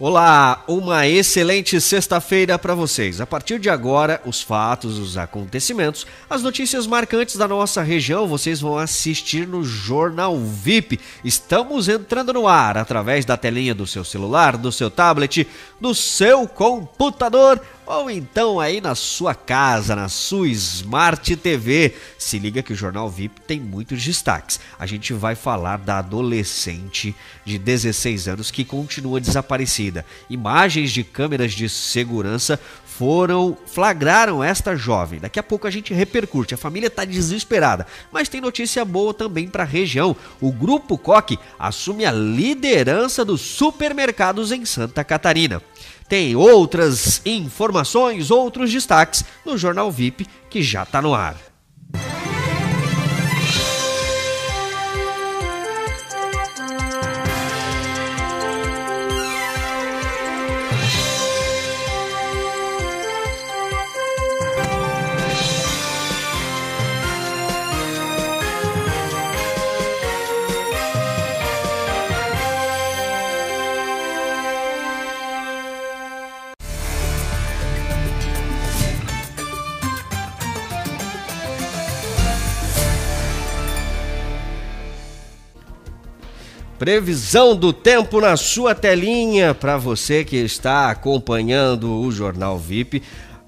Olá, uma excelente sexta-feira para vocês. A partir de agora, os fatos, os acontecimentos, as notícias marcantes da nossa região, vocês vão assistir no Jornal VIP. Estamos entrando no ar através da telinha do seu celular, do seu tablet, do seu computador ou então aí na sua casa, na sua Smart TV. Se liga que o Jornal VIP tem muitos destaques. A gente vai falar da adolescente de 16 anos que continua desaparecida. Imagens de câmeras de segurança foram flagraram esta jovem. Daqui a pouco a gente repercute. A família está desesperada, mas tem notícia boa também para a região. O grupo Coque assume a liderança dos supermercados em Santa Catarina. Tem outras informações, outros destaques no Jornal VIP que já está no ar. Previsão do tempo na sua telinha para você que está acompanhando o Jornal VIP.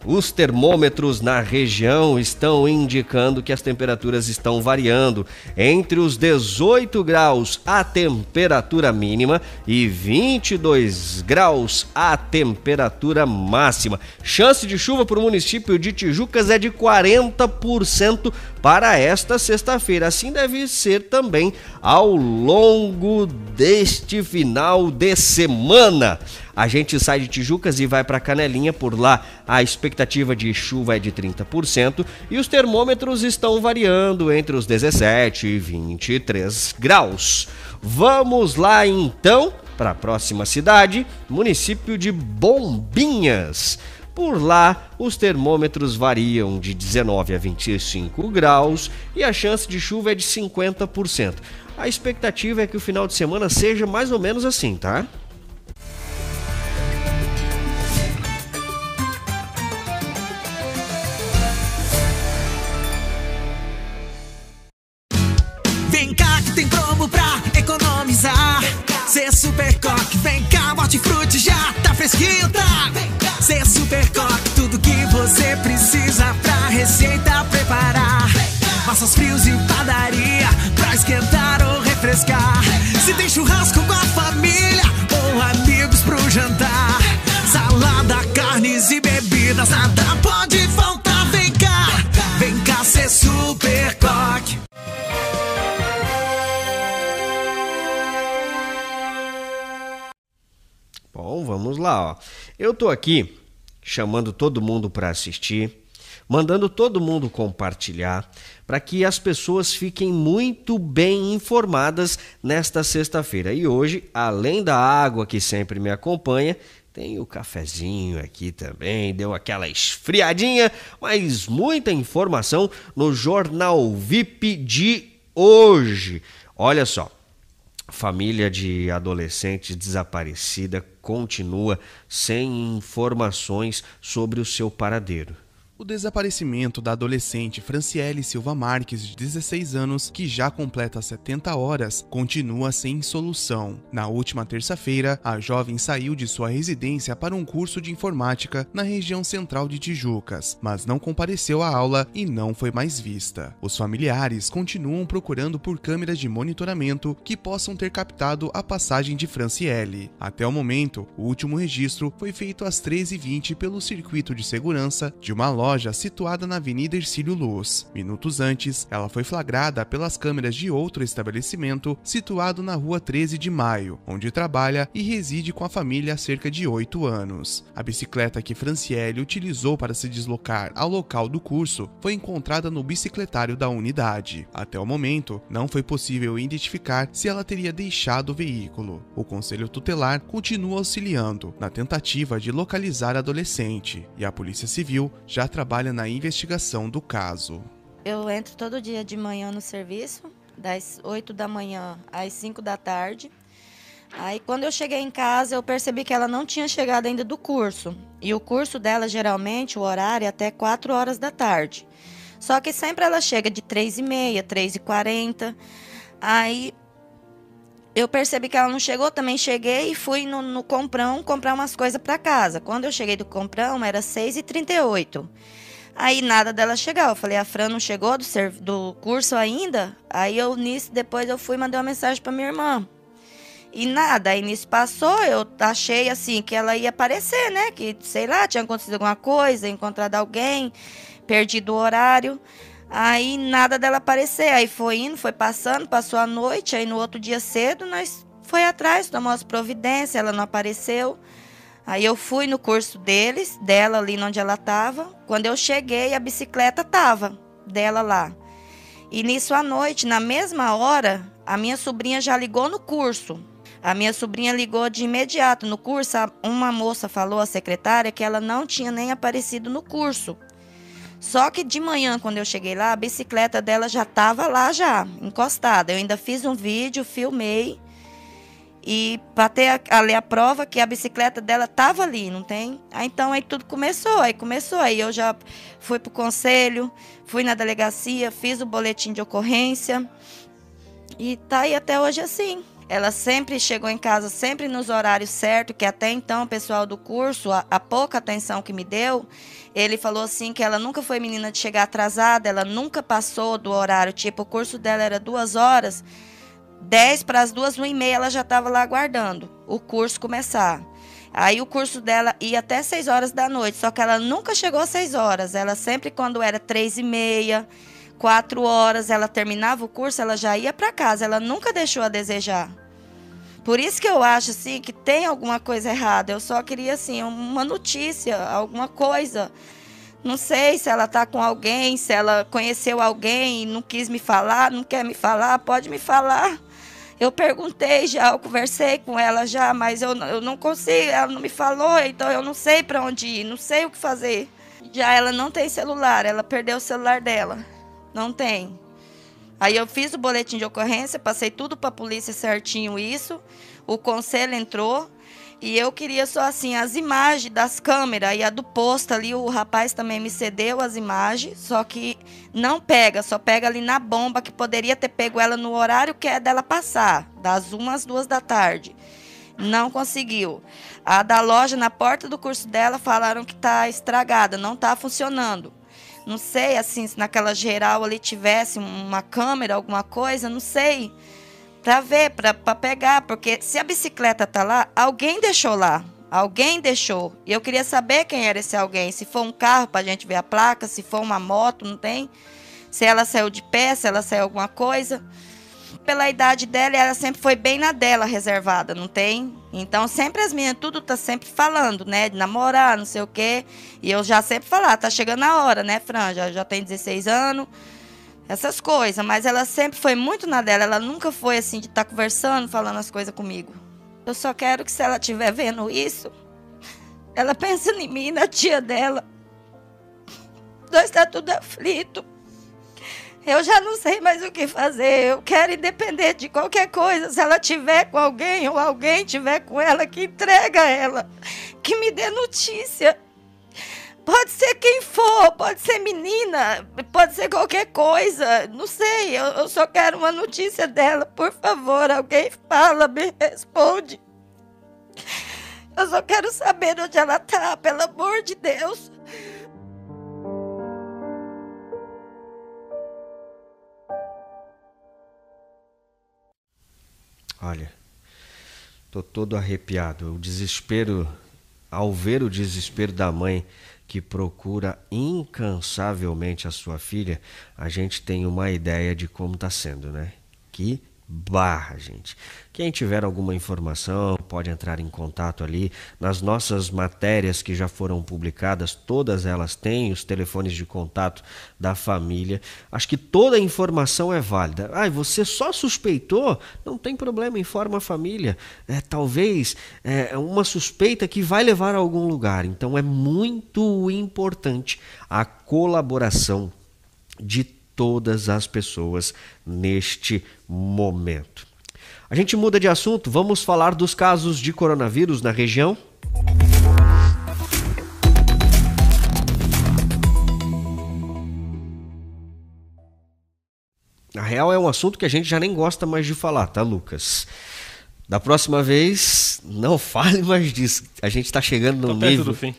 Os termômetros na região estão indicando que as temperaturas estão variando entre os 18 graus a temperatura mínima e 22 graus a temperatura máxima. Chance de chuva para o município de Tijucas é de 40% para esta sexta-feira. Assim deve ser também ao longo deste final de semana. A gente sai de Tijucas e vai para Canelinha, por lá a expectativa de chuva é de 30% e os termômetros estão variando entre os 17 e 23 graus. Vamos lá então para a próxima cidade, município de Bombinhas. Por lá, os termômetros variam de 19 a 25 graus e a chance de chuva é de 50%. A expectativa é que o final de semana seja mais ou menos assim, tá? Cê super coque, vem cá, frutti já tá fresquinho, tá? Massas frios e padaria, pra esquentar ou refrescar. Se tem churrasco com a família ou amigos pro jantar. Salada, carnes e bebidas, nada pode faltar. Vem cá, vem cá, cê super coque. Bom, vamos lá, ó. Eu tô aqui chamando todo mundo para assistir, mandando todo mundo compartilhar, para que as pessoas fiquem muito bem informadas nesta sexta-feira. E hoje, além da água que sempre me acompanha, tem o cafezinho aqui também, deu aquela esfriadinha, mas muita informação no Jornal VIP de hoje. Olha só, família de adolescente desaparecida continua sem informações sobre o seu paradeiro. O desaparecimento da adolescente Franciele Silva Marques, de 16 anos, que já completa 70 horas, continua sem solução. Na última terça-feira, a jovem saiu de sua residência para um curso de informática na região central de Tijucas, mas não compareceu à aula e não foi mais vista. Os familiares continuam procurando por câmeras de monitoramento que possam ter captado a passagem de Franciele. Até o momento, o último registro foi feito às 13h20 pelo circuito de segurança de uma loja loja situada na Avenida Ercílio Luz. Minutos antes, ela foi flagrada pelas câmeras de outro estabelecimento situado na Rua 13 de Maio, onde trabalha e reside com a família há cerca de oito anos. A bicicleta que Franciele utilizou para se deslocar ao local do curso foi encontrada no bicicletário da unidade. Até o momento, não foi possível identificar se ela teria deixado o veículo. O Conselho Tutelar continua auxiliando na tentativa de localizar a adolescente e a Polícia Civil já trabalha na investigação do caso. Eu entro todo dia de manhã no serviço, das 8 da manhã às 5 da tarde. Aí quando eu cheguei em casa, eu percebi que ela não tinha chegado ainda do curso. E o curso dela, geralmente, o horário é até 4 horas da tarde. Só que sempre ela chega de 3 e meia, 3 e 40. Aí eu percebi que ela não chegou, também cheguei e fui no, no comprão comprar umas coisas para casa. Quando eu cheguei do comprão, era 6 e 38 Aí nada dela chegar. Eu falei, a Fran não chegou do, do curso ainda? Aí eu nisso, depois eu fui mandei uma mensagem para minha irmã. E nada, aí nisso passou, eu achei assim que ela ia aparecer, né? Que, sei lá, tinha acontecido alguma coisa, encontrado alguém, perdido o horário. Aí nada dela aparecer. Aí foi indo, foi passando, passou a noite, aí no outro dia cedo nós foi atrás, tomamos providência, ela não apareceu. Aí eu fui no curso deles, dela ali onde ela estava. Quando eu cheguei, a bicicleta estava dela lá. E nisso à noite, na mesma hora, a minha sobrinha já ligou no curso. A minha sobrinha ligou de imediato no curso. Uma moça falou à secretária que ela não tinha nem aparecido no curso. Só que de manhã, quando eu cheguei lá, a bicicleta dela já estava lá já, encostada. Eu ainda fiz um vídeo, filmei e para ter a, ler a prova que a bicicleta dela estava ali, não tem? Aí, então aí tudo começou, aí começou, aí eu já fui para o conselho, fui na delegacia, fiz o boletim de ocorrência e tá aí até hoje assim. Ela sempre chegou em casa, sempre nos horários certos, que até então o pessoal do curso, a, a pouca atenção que me deu, ele falou assim que ela nunca foi menina de chegar atrasada, ela nunca passou do horário, tipo, o curso dela era duas horas, 10 para as duas, uma e meia, ela já estava lá aguardando o curso começar. Aí o curso dela ia até 6 horas da noite, só que ela nunca chegou às 6 horas. Ela sempre, quando era 3 e meia, 4 horas, ela terminava o curso, ela já ia para casa. Ela nunca deixou a desejar. Por isso que eu acho assim que tem alguma coisa errada. Eu só queria assim uma notícia, alguma coisa. Não sei se ela tá com alguém, se ela conheceu alguém e não quis me falar, não quer me falar, pode me falar. Eu perguntei já, eu conversei com ela já, mas eu, eu não consigo, ela não me falou, então eu não sei para onde ir, não sei o que fazer. Já ela não tem celular, ela perdeu o celular dela. Não tem. Aí eu fiz o boletim de ocorrência, passei tudo para a polícia certinho isso. O conselho entrou, e eu queria só assim as imagens das câmeras e a do posto ali, o rapaz também me cedeu as imagens, só que não pega, só pega ali na bomba que poderia ter pego ela no horário que é dela passar, das umas duas da tarde. Não conseguiu. A da loja na porta do curso dela falaram que está estragada, não está funcionando. Não sei assim se naquela geral ali tivesse uma câmera, alguma coisa, não sei para ver, para pegar, porque se a bicicleta tá lá, alguém deixou lá. Alguém deixou. E eu queria saber quem era esse alguém. Se for um carro para a gente ver a placa, se for uma moto, não tem. Se ela saiu de pé, se ela saiu alguma coisa. Pela idade dela, ela sempre foi bem na dela reservada, não tem? Então, sempre as minhas, tudo tá sempre falando, né? De namorar, não sei o quê. E eu já sempre falar, tá chegando a hora, né, Fran? Já, já tem 16 anos essas coisas, mas ela sempre foi muito na dela, ela nunca foi assim de estar tá conversando, falando as coisas comigo. Eu só quero que se ela estiver vendo isso, ela pense em mim, na tia dela. Nós está tudo aflito. Eu já não sei mais o que fazer. Eu quero independer de qualquer coisa. Se ela tiver com alguém ou alguém tiver com ela, que entrega ela, que me dê notícia. Pode ser quem for, pode ser menina, pode ser qualquer coisa. Não sei, eu, eu só quero uma notícia dela. Por favor, alguém fala, me responde. Eu só quero saber onde ela tá, pelo amor de Deus. Olha, tô todo arrepiado. O desespero, ao ver o desespero da mãe que procura incansavelmente a sua filha, a gente tem uma ideia de como está sendo, né? Que barra, gente. Quem tiver alguma informação pode entrar em contato ali nas nossas matérias que já foram publicadas, todas elas têm os telefones de contato da família. Acho que toda a informação é válida. Ah, você só suspeitou? Não tem problema, informa a família. É, talvez é uma suspeita que vai levar a algum lugar. Então é muito importante a colaboração de todas as pessoas neste momento. A gente muda de assunto, vamos falar dos casos de coronavírus na região. Na real, é um assunto que a gente já nem gosta mais de falar, tá, Lucas? Da próxima vez, não fale mais disso. A gente tá chegando no Tá nível. do fim.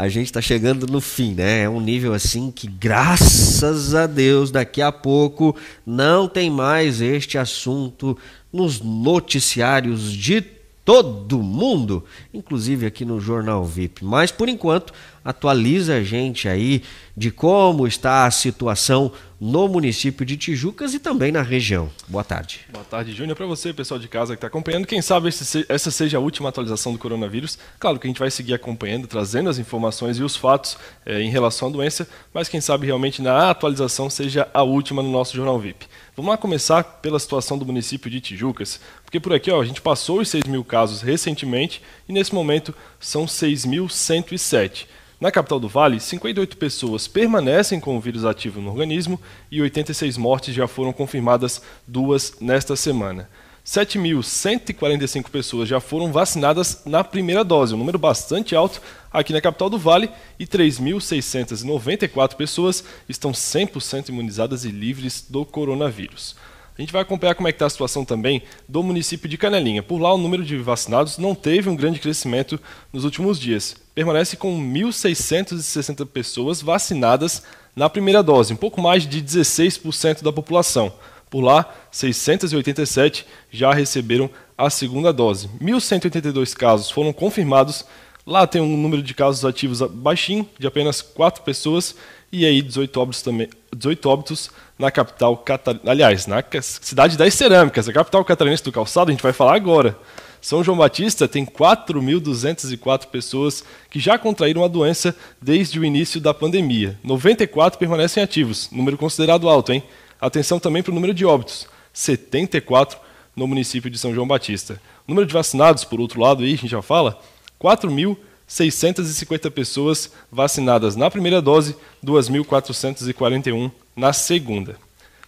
A gente tá chegando no fim, né? É um nível assim que, graças a Deus, daqui a pouco não tem mais este assunto nos noticiários de todo mundo, inclusive aqui no Jornal VIP. Mas por enquanto, atualiza a gente aí de como está a situação no município de Tijucas e também na região. Boa tarde. Boa tarde, Júnior. Para você, pessoal de casa que está acompanhando, quem sabe essa seja a última atualização do coronavírus. Claro que a gente vai seguir acompanhando, trazendo as informações e os fatos eh, em relação à doença, mas quem sabe realmente na atualização seja a última no nosso Jornal VIP. Vamos lá começar pela situação do município de Tijucas, porque por aqui ó, a gente passou os 6 mil casos recentemente e nesse momento são 6.107. Na capital do Vale, 58 pessoas permanecem com o vírus ativo no organismo e 86 mortes já foram confirmadas, duas nesta semana. 7.145 pessoas já foram vacinadas na primeira dose, um número bastante alto aqui na capital do Vale, e 3.694 pessoas estão 100% imunizadas e livres do coronavírus. A gente vai acompanhar como é que está a situação também do município de Canelinha. Por lá, o número de vacinados não teve um grande crescimento nos últimos dias. Permanece com 1.660 pessoas vacinadas na primeira dose, um pouco mais de 16% da população. Por lá, 687 já receberam a segunda dose. 1.182 casos foram confirmados. Lá tem um número de casos ativos baixinho, de apenas 4 pessoas, e aí 18 óbitos também, 18 óbitos na capital catarinense, aliás, na cidade das cerâmicas, a capital catarinense do calçado, a gente vai falar agora. São João Batista tem 4.204 pessoas que já contraíram a doença desde o início da pandemia. 94 permanecem ativos, número considerado alto, hein? Atenção também para o número de óbitos, 74 no município de São João Batista. O número de vacinados, por outro lado, aí a gente já fala, 4.650 pessoas vacinadas na primeira dose, 2.441 na segunda.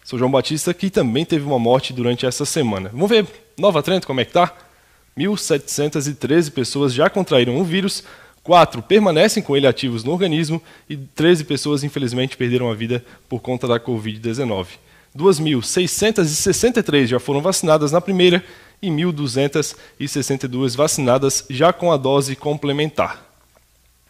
São João Batista que também teve uma morte durante essa semana. Vamos ver Nova Trento como é que tá? 1.713 pessoas já contraíram o vírus, 4 permanecem com ele ativos no organismo e 13 pessoas infelizmente perderam a vida por conta da Covid-19. 2.663 já foram vacinadas na primeira e 1.262 vacinadas já com a dose complementar.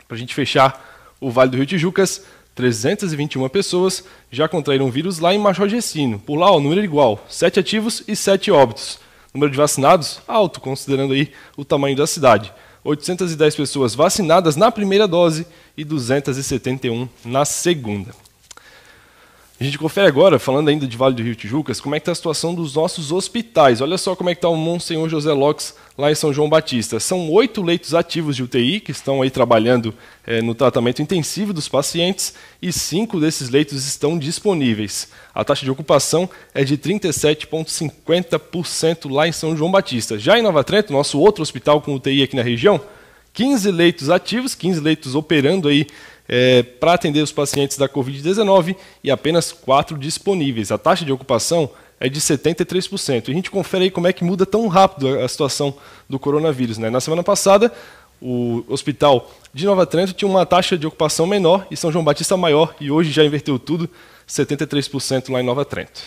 Para a gente fechar o Vale do Rio Tijucas, 321 pessoas já contraíram o vírus lá em Major Gessino. Por lá, o número é igual, 7 ativos e 7 óbitos. Número de vacinados, alto, considerando aí o tamanho da cidade. 810 pessoas vacinadas na primeira dose e 271 na segunda. A gente confere agora, falando ainda de Vale do Rio Tijucas, como é que está a situação dos nossos hospitais. Olha só como é que está o Monsenhor José Lopes lá em São João Batista. São oito leitos ativos de UTI que estão aí trabalhando eh, no tratamento intensivo dos pacientes e cinco desses leitos estão disponíveis. A taxa de ocupação é de 37,50% lá em São João Batista. Já em Nova Trento, nosso outro hospital com UTI aqui na região, 15 leitos ativos, 15 leitos operando aí é, para atender os pacientes da Covid-19 e apenas 4 disponíveis. A taxa de ocupação é de 73%. E a gente confere aí como é que muda tão rápido a a situação do coronavírus. Né? Na semana passada, o hospital de Nova Trento tinha uma taxa de ocupação menor e São João Batista maior, e hoje já inverteu tudo, 73% lá em Nova Trento.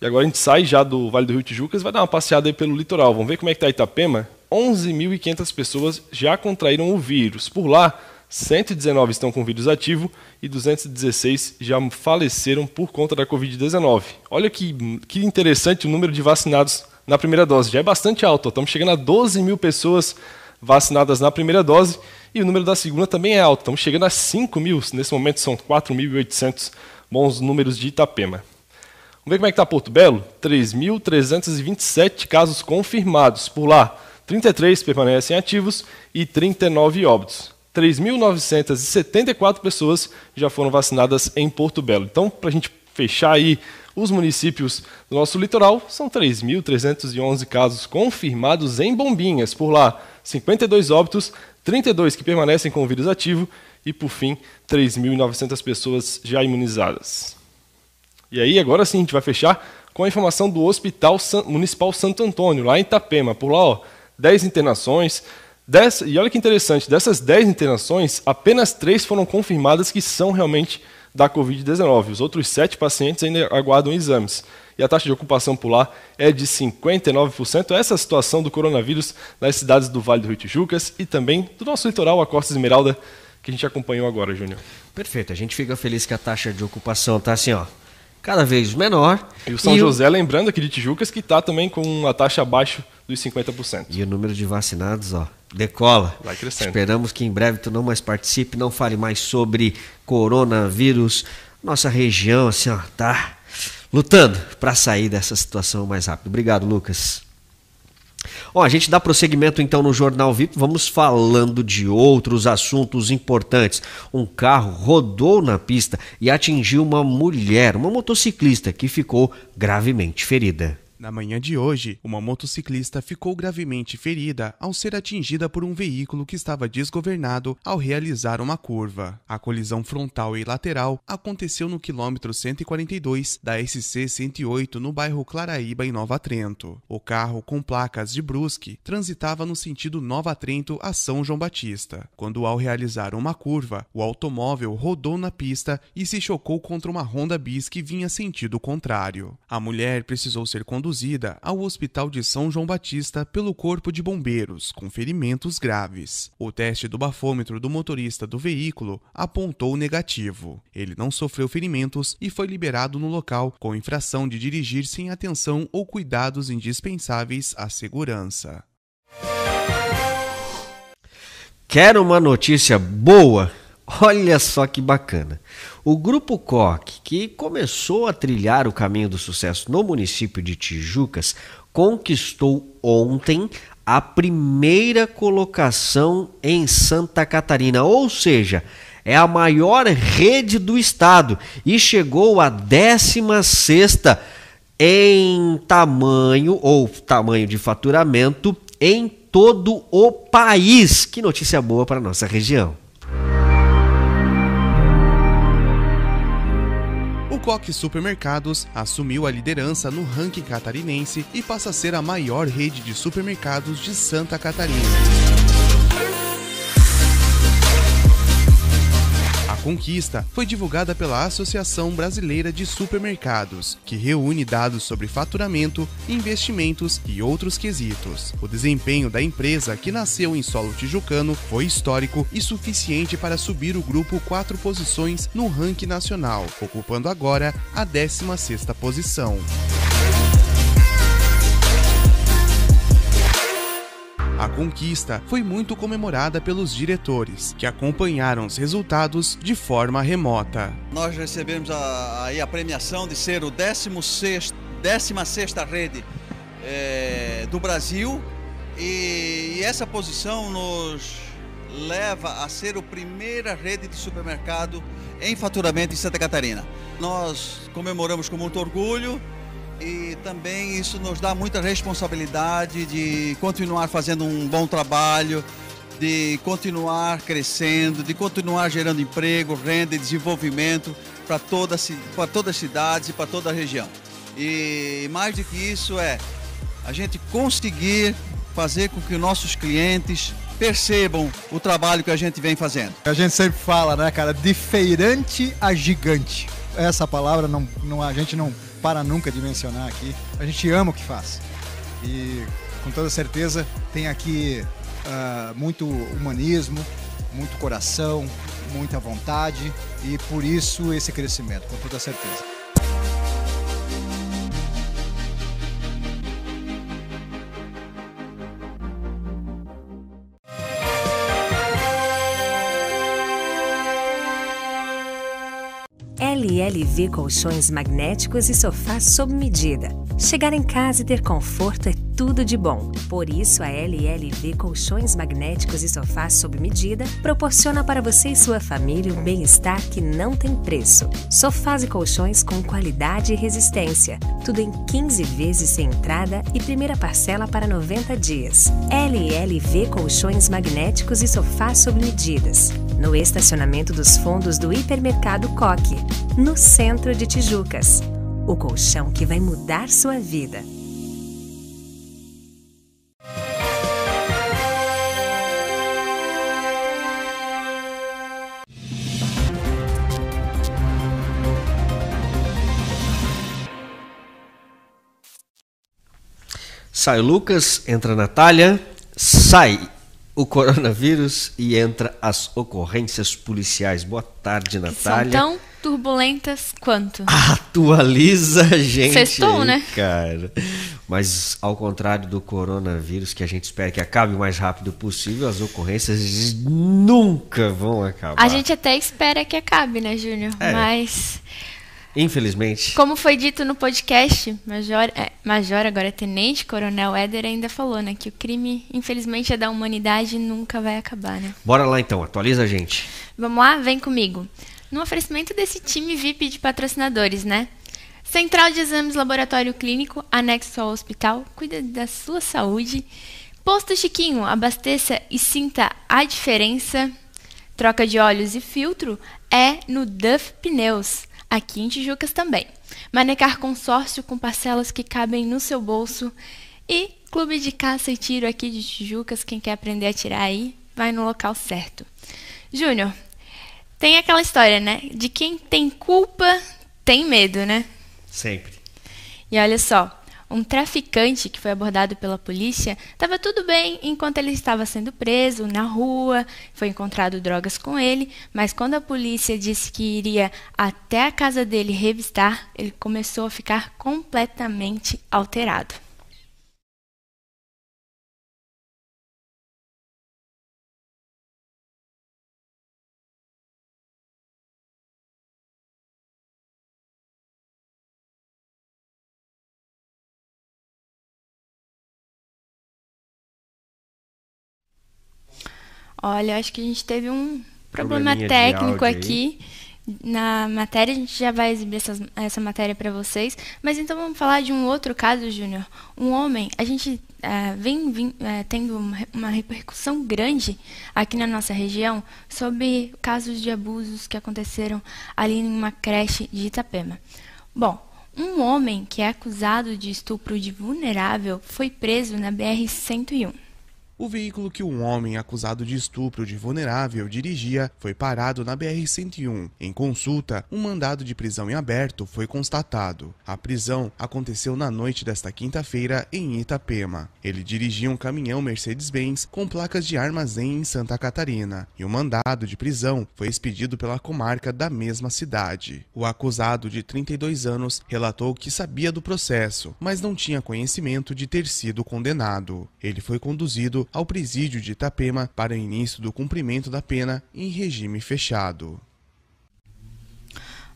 E agora a gente sai já do Vale do Rio Tijucas e vai dar uma passeada aí pelo litoral. Vamos ver como é que está Itapema. 11.500 pessoas já contraíram o vírus. Por lá, 119 estão com vírus ativo e 216 já faleceram por conta da Covid-19. Olha que, que interessante o número de vacinados na primeira dose. Já é bastante alto. Estamos chegando a 12 mil pessoas vacinadas na primeira dose e o número da segunda também é alto. Estamos chegando a 5 mil. Nesse momento são 4.800 bons números de Itapema. Vamos ver como é que está Porto Belo? 3.327 casos confirmados. Por lá, 33 permanecem ativos e 39 óbitos. 3.974 pessoas já foram vacinadas em Porto Belo. Então, para a gente fechar aí os municípios do nosso litoral, são 3.311 casos confirmados em Bombinhas. Por lá, 52 óbitos, 32 que permanecem com o vírus ativo e, por fim, 3.900 pessoas já imunizadas. E aí, agora sim, a gente vai fechar com a informação do Hospital Municipal Santo Antônio, lá em Itapema. Por lá, ó, 10 internações. 10, e olha que interessante, dessas 10 internações, apenas 3 foram confirmadas que são realmente da Covid-19. Os outros 7 pacientes ainda aguardam exames. E a taxa de ocupação por lá é de 59%. Essa é a situação do coronavírus nas cidades do Vale do Rio Tijucas e também do nosso litoral, a Costa Esmeralda, que a gente acompanhou agora, Júnior. Perfeito. A gente fica feliz que a taxa de ocupação está assim, ó, cada vez menor. E o São e José, o... lembrando aqui de Tijucas, que está também com uma taxa abaixo dos 50%. E o número de vacinados, ó, decola. Vai crescendo. Esperamos que em breve tu não mais participe, não fale mais sobre coronavírus. Nossa região, assim, ó, tá lutando para sair dessa situação mais rápido. Obrigado, Lucas. Ó, a gente dá prosseguimento então no Jornal VIP, vamos falando de outros assuntos importantes. Um carro rodou na pista e atingiu uma mulher, uma motociclista, que ficou gravemente ferida. Na manhã de hoje, uma motociclista ficou gravemente ferida ao ser atingida por um veículo que estava desgovernado ao realizar uma curva. A colisão frontal e lateral aconteceu no quilômetro 142 da SC 108 no bairro Claraíba, em Nova Trento. O carro, com placas de Brusque, transitava no sentido Nova Trento a São João Batista. Quando, ao realizar uma curva, o automóvel rodou na pista e se chocou contra uma Honda Bis que vinha sentido contrário. A mulher precisou ser conduzida conduzida ao Hospital de São João Batista pelo Corpo de Bombeiros, com ferimentos graves. O teste do bafômetro do motorista do veículo apontou negativo. Ele não sofreu ferimentos e foi liberado no local com infração de dirigir sem atenção ou cuidados indispensáveis à segurança. Quer uma notícia boa? Olha só que bacana. O Grupo Coque, que começou a trilhar o caminho do sucesso no município de Tijucas, conquistou ontem a primeira colocação em Santa Catarina, ou seja, é a maior rede do estado e chegou à 16 em tamanho ou tamanho de faturamento em todo o país. Que notícia boa para nossa região. Coque Supermercados assumiu a liderança no ranking catarinense e passa a ser a maior rede de supermercados de Santa Catarina. Conquista foi divulgada pela Associação Brasileira de Supermercados, que reúne dados sobre faturamento, investimentos e outros quesitos. O desempenho da empresa, que nasceu em solo tijucano, foi histórico e suficiente para subir o grupo quatro posições no ranking nacional, ocupando agora a 16ª posição. A conquista foi muito comemorada pelos diretores, que acompanharam os resultados de forma remota. Nós recebemos a, a, premiação de ser o 16, 16 rede é, do Brasil e, e essa posição nos leva a ser a primeira rede de supermercado em faturamento em Santa Catarina. Nós comemoramos com muito orgulho e também isso nos dá muita responsabilidade de continuar fazendo um bom trabalho, de continuar crescendo, de continuar gerando emprego, renda e desenvolvimento para toda, para todas as cidades e para toda a região. E mais do que isso é a gente conseguir fazer com que nossos clientes percebam o trabalho que a gente vem fazendo. A gente sempre fala, né, cara, de feirante a gigante. Essa palavra não, não a gente não para nunca de mencionar aqui. A gente ama o que faz. E com toda certeza tem aqui uh, muito humanismo, muito coração, muita vontade e por isso esse crescimento, com toda certeza. LLV Colchões Magnéticos e Sofás sob medida. Chegar em casa e ter conforto é tudo de bom. Por isso, a LLV Colchões Magnéticos e Sofás sob medida proporciona para você e sua família um bem-estar que não tem preço. Sofás e colchões com qualidade e resistência. Tudo em 15 vezes sem entrada e primeira parcela para 90 dias. LLV Colchões Magnéticos e Sofás sob medidas. No estacionamento dos fundos do Hipermercado Coque, no centro de Tijucas. o colchão que vai mudar sua vida. Sai o Lucas, entra a Natália, sai o coronavírus e entra as ocorrências policiais. Boa tarde, Que são Natália. tão turbulentas quanto. Atualiza a gente. Sextou, aí, né? Cara. Mas ao contrário do coronavírus, que a gente espera que acabe o mais rápido possível, as ocorrências nunca vão acabar. A gente até espera que acabe, né, Júnior? É. Mas, Infelizmente. como foi dito no podcast, Major, é, Major agora é Tenente Coronel Éder ainda falou, né, que o crime, infelizmente, é da humanidade e nunca vai acabar, né? Bora lá então, atualiza a gente. Vamos lá? Vem comigo. No oferecimento desse time VIP de patrocinadores, né? Central de Exames Laboratório Clínico, anexo ao hospital, cuida da sua saúde. Posto Chiquinho, abasteça e sinta a diferença. Troca de óleos e filtro é no Duff Pneus, aqui em Tijucas também. Manecar Consórcio com parcelas que cabem no seu bolso. E Clube de Caça e Tiro aqui de Tijucas, quem quer aprender a tirar aí, vai no local certo. Júnior, tem aquela história, né? De quem tem culpa tem medo, né? Sempre. E olha só, um traficante que foi abordado pela polícia estava tudo bem enquanto ele estava sendo preso na rua, foi encontrado drogas com ele, mas quando a polícia disse que iria até a casa dele revistar, ele começou a ficar completamente alterado. Olha, acho que a gente teve um problema técnico aqui na matéria. A gente já vai exibir essas- essa matéria para vocês. Mas então vamos falar de um outro caso, Júnior. Um homem, a gente eh, vem, vem, eh, tendo uma, re- uma repercussão grande aqui na nossa região sobre casos de abusos que aconteceram ali em uma creche de Itapema. Bom, um homem que é acusado de estupro de vulnerável foi preso na BR-101. O veículo que um homem acusado de estupro de vulnerável dirigia foi parado na BR-101. Em consulta, um mandado de prisão em aberto foi constatado. A prisão aconteceu na noite desta quinta-feira em Itapema. Ele dirigia um caminhão Mercedes-Benz com placas de armazém em Santa Catarina, e o mandado de prisão foi expedido pela comarca da mesma cidade. O acusado, de 32 anos, relatou que sabia do processo, mas não tinha conhecimento de ter sido condenado. Ele foi conduzido ao presídio de Itapema para o início do cumprimento da pena em regime fechado.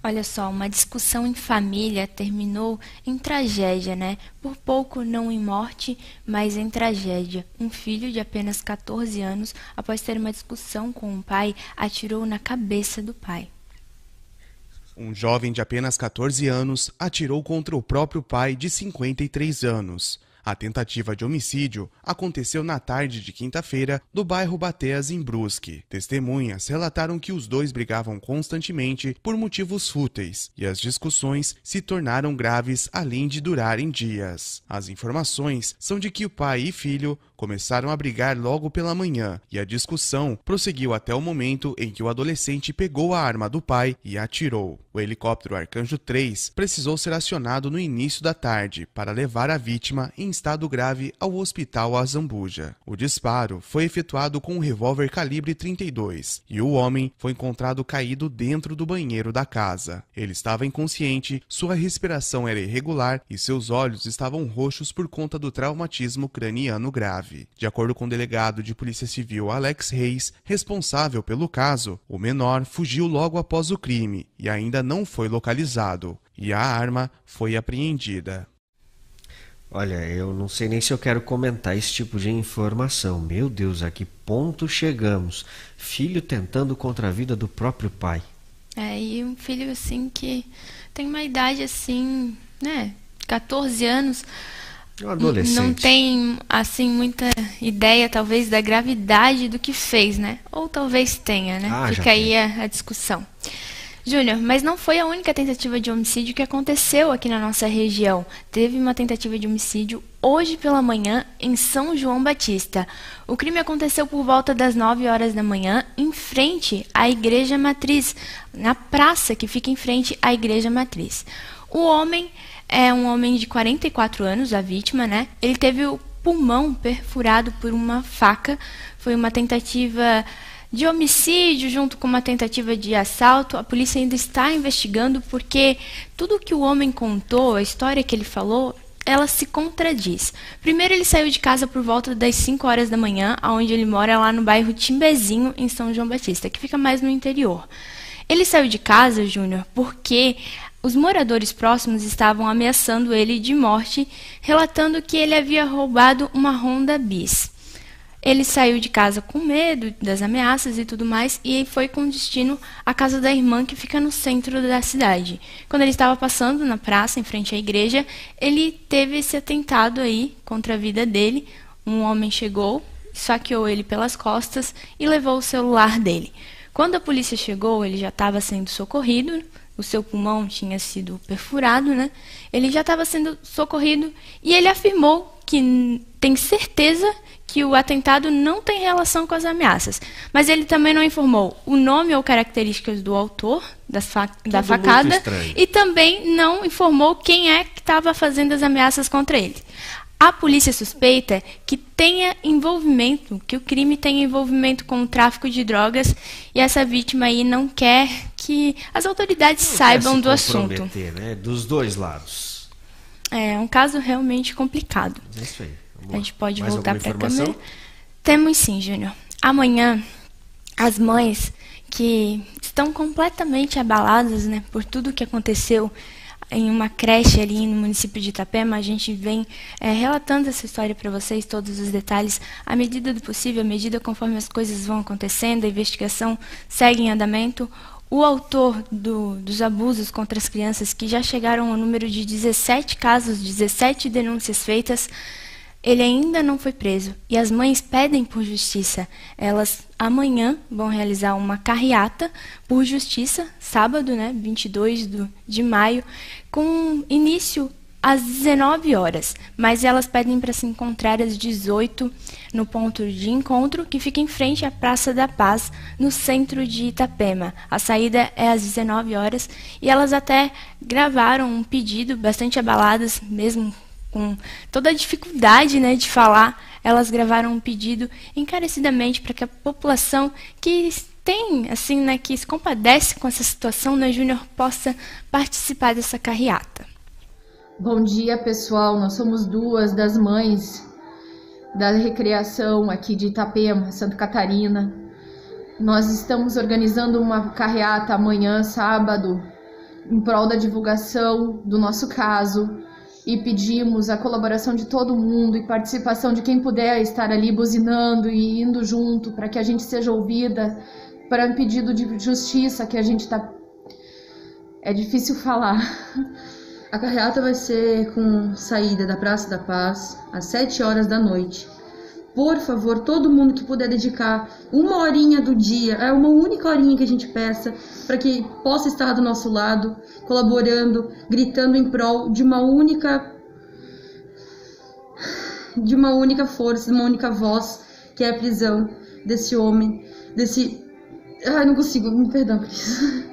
Olha só, uma discussão em família terminou em tragédia, né? Por pouco não em morte, mas em tragédia. Um filho de apenas 14 anos, após ter uma discussão com o pai, atirou na cabeça do pai. Um jovem de apenas 14 anos atirou contra o próprio pai de 53 anos. A tentativa de homicídio aconteceu na tarde de quinta-feira do bairro Bateas, em Brusque. Testemunhas relataram que os dois brigavam constantemente por motivos fúteis e as discussões se tornaram graves além de durarem dias. As informações são de que o pai e filho começaram a brigar logo pela manhã e a discussão prosseguiu até o momento em que o adolescente pegou a arma do pai e atirou. O helicóptero Arcanjo 3 precisou ser acionado no início da tarde para levar a vítima em estado grave ao hospital Azambuja. O disparo foi efetuado com um revólver calibre 32 e o homem foi encontrado caído dentro do banheiro da casa. Ele estava inconsciente, sua respiração era irregular e seus olhos estavam roxos por conta do traumatismo craniano grave. De acordo com o delegado de Polícia Civil Alex Reis, responsável pelo caso, o menor fugiu logo após o crime e ainda não foi localizado, e a arma foi apreendida. Olha, eu não sei nem se eu quero comentar esse tipo de informação. Meu Deus, a que ponto chegamos? Filho tentando contra a vida do próprio pai. É, e um filho assim que tem uma idade assim, né? 14 anos. Um adolescente. Não tem, assim, muita ideia, talvez, da gravidade do que fez, né? Ou talvez tenha, né? Ah, Fica aí a, a discussão. Júnior, mas não foi a única tentativa de homicídio que aconteceu aqui na nossa região. Teve uma tentativa de homicídio hoje pela manhã em São João Batista. O crime aconteceu por volta das 9 horas da manhã, em frente à Igreja Matriz, na praça que fica em frente à Igreja Matriz. O homem é um homem de 44 anos, a vítima, né? Ele teve o pulmão perfurado por uma faca. Foi uma tentativa de homicídio junto com uma tentativa de assalto. A polícia ainda está investigando porque tudo que o homem contou, a história que ele falou, ela se contradiz. Primeiro ele saiu de casa por volta das 5 horas da manhã, onde ele mora lá no bairro Timbezinho, em São João Batista, que fica mais no interior. Ele saiu de casa, Júnior, porque os moradores próximos estavam ameaçando ele de morte, relatando que ele havia roubado uma Honda Bis. Ele saiu de casa com medo das ameaças e tudo mais e foi com destino à casa da irmã que fica no centro da cidade. Quando ele estava passando na praça em frente à igreja, ele teve esse atentado aí contra a vida dele. Um homem chegou, saqueou ele pelas costas e levou o celular dele. Quando a polícia chegou, ele já estava sendo socorrido, o seu pulmão tinha sido perfurado, né? Ele já estava sendo socorrido e ele afirmou que tem certeza que o atentado não tem relação com as ameaças. Mas ele também não informou o nome ou características do autor da, fa da facada e também não informou quem é que estava fazendo as ameaças contra ele. A polícia suspeita que tenha envolvimento, que o crime tenha envolvimento com o tráfico de drogas e essa vítima aí não quer que as autoridades não saibam do assunto. Né? Dos dois lados. É um caso realmente complicado. É isso aí. A gente pode Mais voltar para a câmera. Temos sim, Júnior. Amanhã, as mães que estão completamente abaladas né, por tudo que aconteceu em uma creche ali no município de Itapema. A gente vem é, relatando essa história para vocês, todos os detalhes, à medida do possível, à medida conforme as coisas vão acontecendo, a investigação segue em andamento. O autor do, dos abusos contra as crianças, que já chegaram ao número de 17 casos, 17 denúncias feitas, ele ainda não foi preso e as mães pedem por justiça. Elas amanhã vão realizar uma carreata por justiça, sábado, né, 22 do, de maio, com início às 19 horas, mas elas pedem para se encontrar às 18 no ponto de encontro que fica em frente à Praça da Paz, no centro de Itapema. A saída é às 19 horas e elas até gravaram um pedido bastante abaladas, mesmo com toda a dificuldade né, de falar, elas gravaram um pedido encarecidamente para que a população que tem, assim, né, que se compadece com essa situação, né, Júnior, possa participar dessa carreata. Bom dia, pessoal. Nós somos duas das mães da recreação aqui de Itapema, Santa Catarina. Nós estamos organizando uma carreata amanhã, sábado, em prol da divulgação do nosso caso e pedimos a colaboração de todo mundo e participação de quem puder estar ali buzinando e indo junto para que a gente seja ouvida para um pedido de justiça que a gente está. É difícil falar. A carreata vai ser com saída da Praça da Paz às 7 horas da noite. Por favor, todo mundo que puder dedicar uma horinha do dia, é uma única horinha que a gente peça, para que possa estar do nosso lado, colaborando, gritando em prol de uma única de uma única força, de uma única voz, que é a prisão desse homem, desse Ai, não consigo, me perdão, Cris.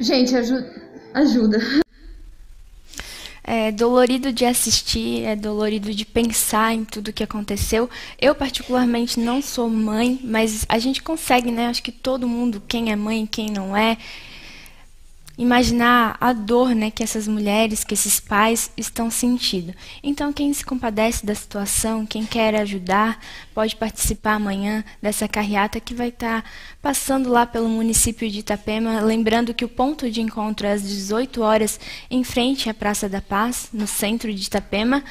Gente, ajuda. ajuda é dolorido de assistir, é dolorido de pensar em tudo que aconteceu. Eu, particularmente, não sou mãe, mas a gente consegue, né? Acho que todo mundo, quem é mãe, quem não é, imaginar a dor né, que essas mulheres, que esses pais estão sentindo. Então, quem se compadece da situação, quem quer ajudar, pode participar amanhã dessa carreata que vai estar tá passando lá pelo município de Itapema. Lembrando que o ponto de encontro é às 18 horas, em frente à Praça da Paz, no centro de Itapema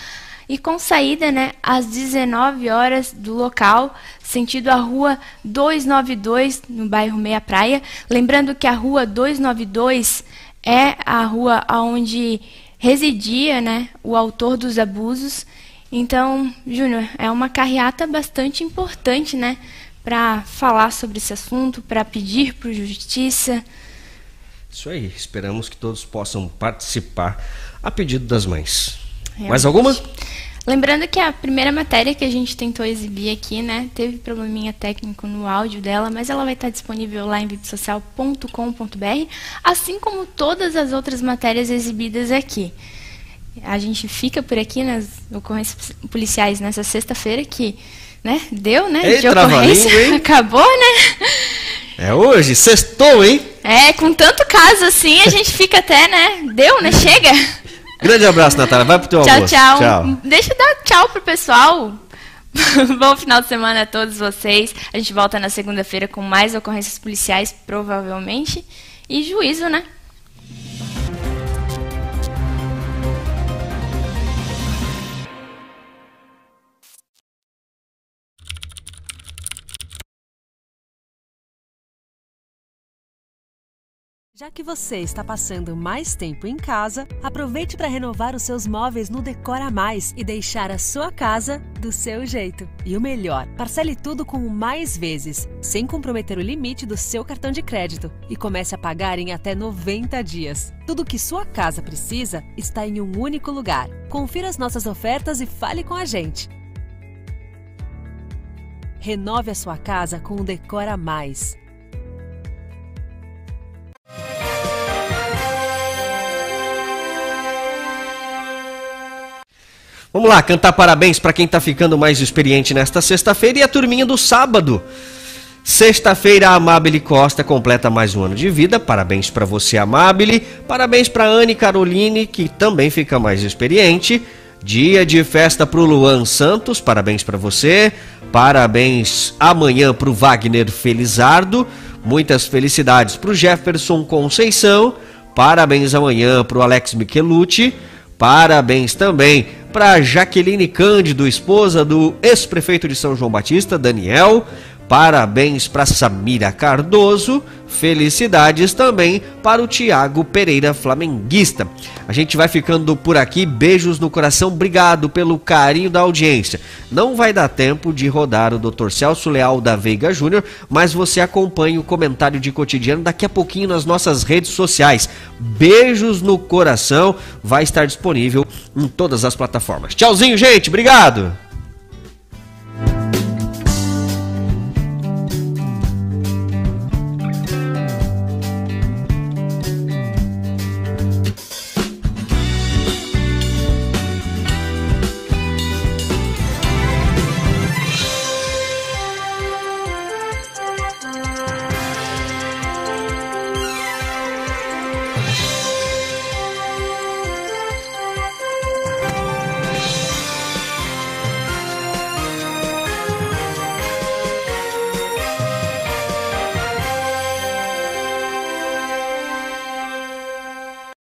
e com saída né, às 19 horas do local, sentido a rua 292, no bairro Meia Praia. Lembrando que a rua 292 é a rua onde residia né, o autor dos abusos. Então, Júnior, é uma carreata bastante importante né, para falar sobre esse assunto, para pedir por justiça. Isso aí, esperamos que todos possam participar a pedido das mães. Realmente. Mais alguma? Lembrando que a primeira matéria que a gente tentou exibir aqui, né, teve probleminha técnico no áudio dela, mas ela vai estar disponível lá em vipsocial.com.br, assim como todas as outras matérias exibidas aqui. A gente fica por aqui nas ocorrências policiais nessa sexta-feira que, né, deu, né, Ei, de ocorrência, hein? acabou, né? É hoje, sextou, hein? É, com tanto caso assim, a gente fica até, né, deu, né, chega. Grande abraço, Natália. Vai pro teu Tchau, almoço. tchau, tchau. Deixa eu dar tchau pro pessoal. Bom final de semana a todos vocês. A gente volta na segunda-feira com mais ocorrências policiais, provavelmente. E juízo, né? Já que você está passando mais tempo em casa, aproveite para renovar os seus móveis no Decora Mais e deixar a sua casa do seu jeito. E o melhor, parcele tudo com mais vezes, sem comprometer o limite do seu cartão de crédito e comece a pagar em até 90 dias. Tudo que sua casa precisa está em um único lugar. Confira as nossas ofertas e fale com a gente. Renove a sua casa com o Decora Mais. Vamos lá, cantar parabéns para quem tá ficando mais experiente nesta sexta-feira e a turminha do sábado. Sexta-feira, a Amabile Costa completa mais um ano de vida. Parabéns para você, Amabile. Parabéns para Anne Caroline, que também fica mais experiente. Dia de festa pro Luan Santos, parabéns para você. Parabéns amanhã pro Wagner Felizardo. Muitas felicidades pro Jefferson Conceição. Parabéns amanhã pro Alex Michelucci. Parabéns também para Jaqueline Cândido, esposa do ex-prefeito de São João Batista, Daniel. Parabéns para Samira Cardoso. Felicidades também para o Tiago Pereira, flamenguista. A gente vai ficando por aqui. Beijos no coração. Obrigado pelo carinho da audiência. Não vai dar tempo de rodar o Dr. Celso Leal da Veiga Júnior, mas você acompanha o comentário de cotidiano daqui a pouquinho nas nossas redes sociais. Beijos no coração. Vai estar disponível em todas as plataformas. Tchauzinho, gente. Obrigado.